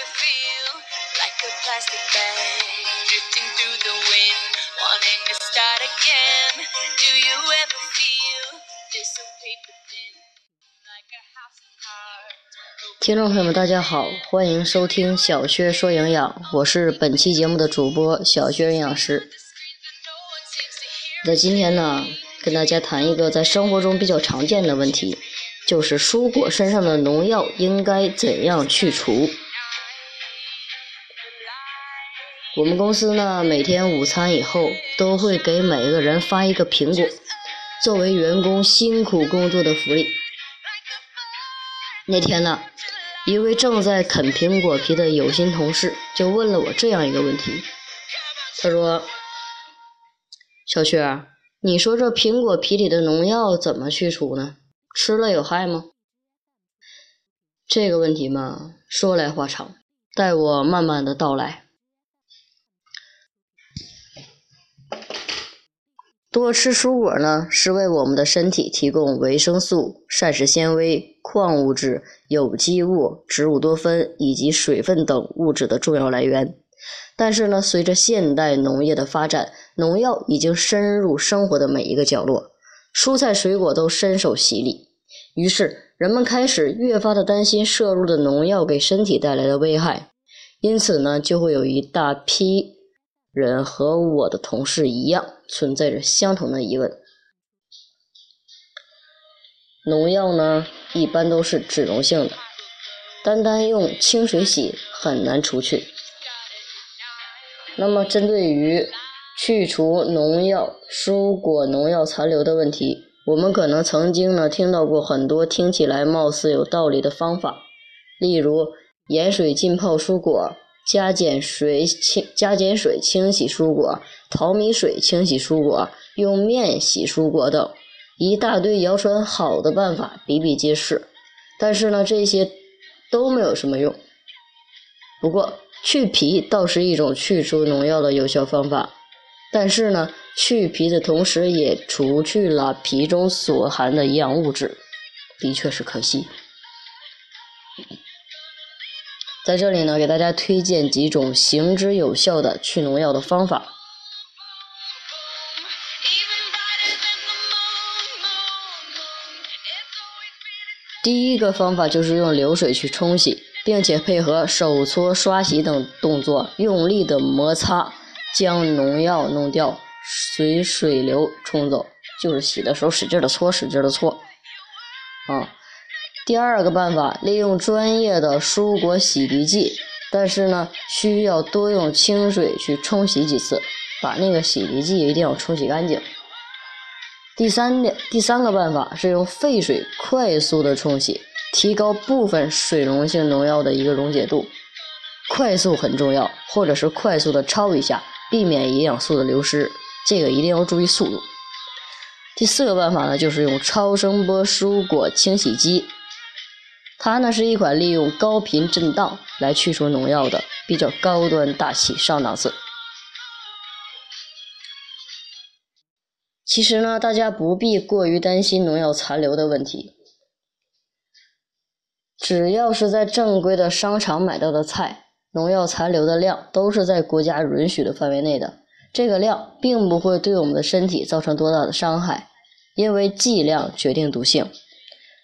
to feel like a plastic bag, drifting through the wind, wanting to start again. Do you ever feel this so paper thin, like a house of cards? 听众朋友们，大家好，欢迎收听小薛说营养，我是本期节目的主播小薛营养师。那今天呢，跟大家谈一个在生活中比较常见的问题，就是蔬果身上的农药应该怎样去除。我们公司呢，每天午餐以后都会给每个人发一个苹果，作为员工辛苦工作的福利。那天呢，一位正在啃苹果皮的有心同事就问了我这样一个问题，他说：“小薛，你说这苹果皮里的农药怎么去除呢？吃了有害吗？”这个问题嘛，说来话长，待我慢慢的道来。多吃蔬果呢，是为我们的身体提供维生素、膳食纤维、矿物质、有机物、植物多酚以及水分等物质的重要来源。但是呢，随着现代农业的发展，农药已经深入生活的每一个角落，蔬菜水果都深受洗礼。于是，人们开始越发的担心摄入的农药给身体带来的危害，因此呢，就会有一大批人和我的同事一样，存在着相同的疑问。农药呢，一般都是脂溶性的，单单用清水洗很难除去。那么，针对于去除农药、蔬果农药残留的问题，我们可能曾经呢听到过很多听起来貌似有道理的方法，例如盐水浸泡蔬果、加碱水清加碱水清洗蔬果、淘米水清洗蔬果、用面洗蔬果等，一大堆谣传好的办法比比皆是。但是呢，这些都没有什么用。不过，去皮倒是一种去除农药的有效方法，但是呢，去皮的同时也除去了皮中所含的营养物质，的确是可惜。在这里呢，给大家推荐几种行之有效的去农药的方法。第一个方法就是用流水去冲洗，并且配合手搓、刷洗等动作，用力的摩擦，将农药弄掉，随水流冲走。就是洗的时候使劲的搓，使劲的搓。啊，第二个办法，利用专业的蔬果洗涤剂，但是呢，需要多用清水去冲洗几次，把那个洗涤剂一定要冲洗干净。第三点，第三个办法是用沸水快速的冲洗，提高部分水溶性农药的一个溶解度。快速很重要，或者是快速的焯一下，避免营养素的流失。这个一定要注意速度。第四个办法呢，就是用超声波蔬果清洗机，它呢是一款利用高频震荡来去除农药的，比较高端大气上档次。其实呢，大家不必过于担心农药残留的问题。只要是在正规的商场买到的菜，农药残留的量都是在国家允许的范围内的。这个量并不会对我们的身体造成多大的伤害，因为剂量决定毒性。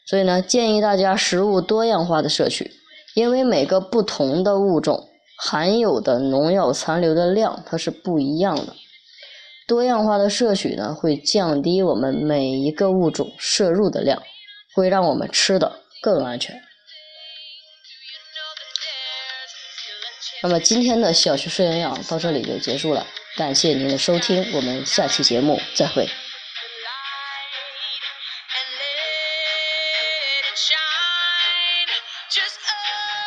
所以呢，建议大家食物多样化的摄取，因为每个不同的物种含有的农药残留的量它是不一样的。多样化的摄取呢，会降低我们每一个物种摄入的量，会让我们吃的更安全。那么今天的小学摄营养到这里就结束了，感谢您的收听，我们下期节目再会。Just. us.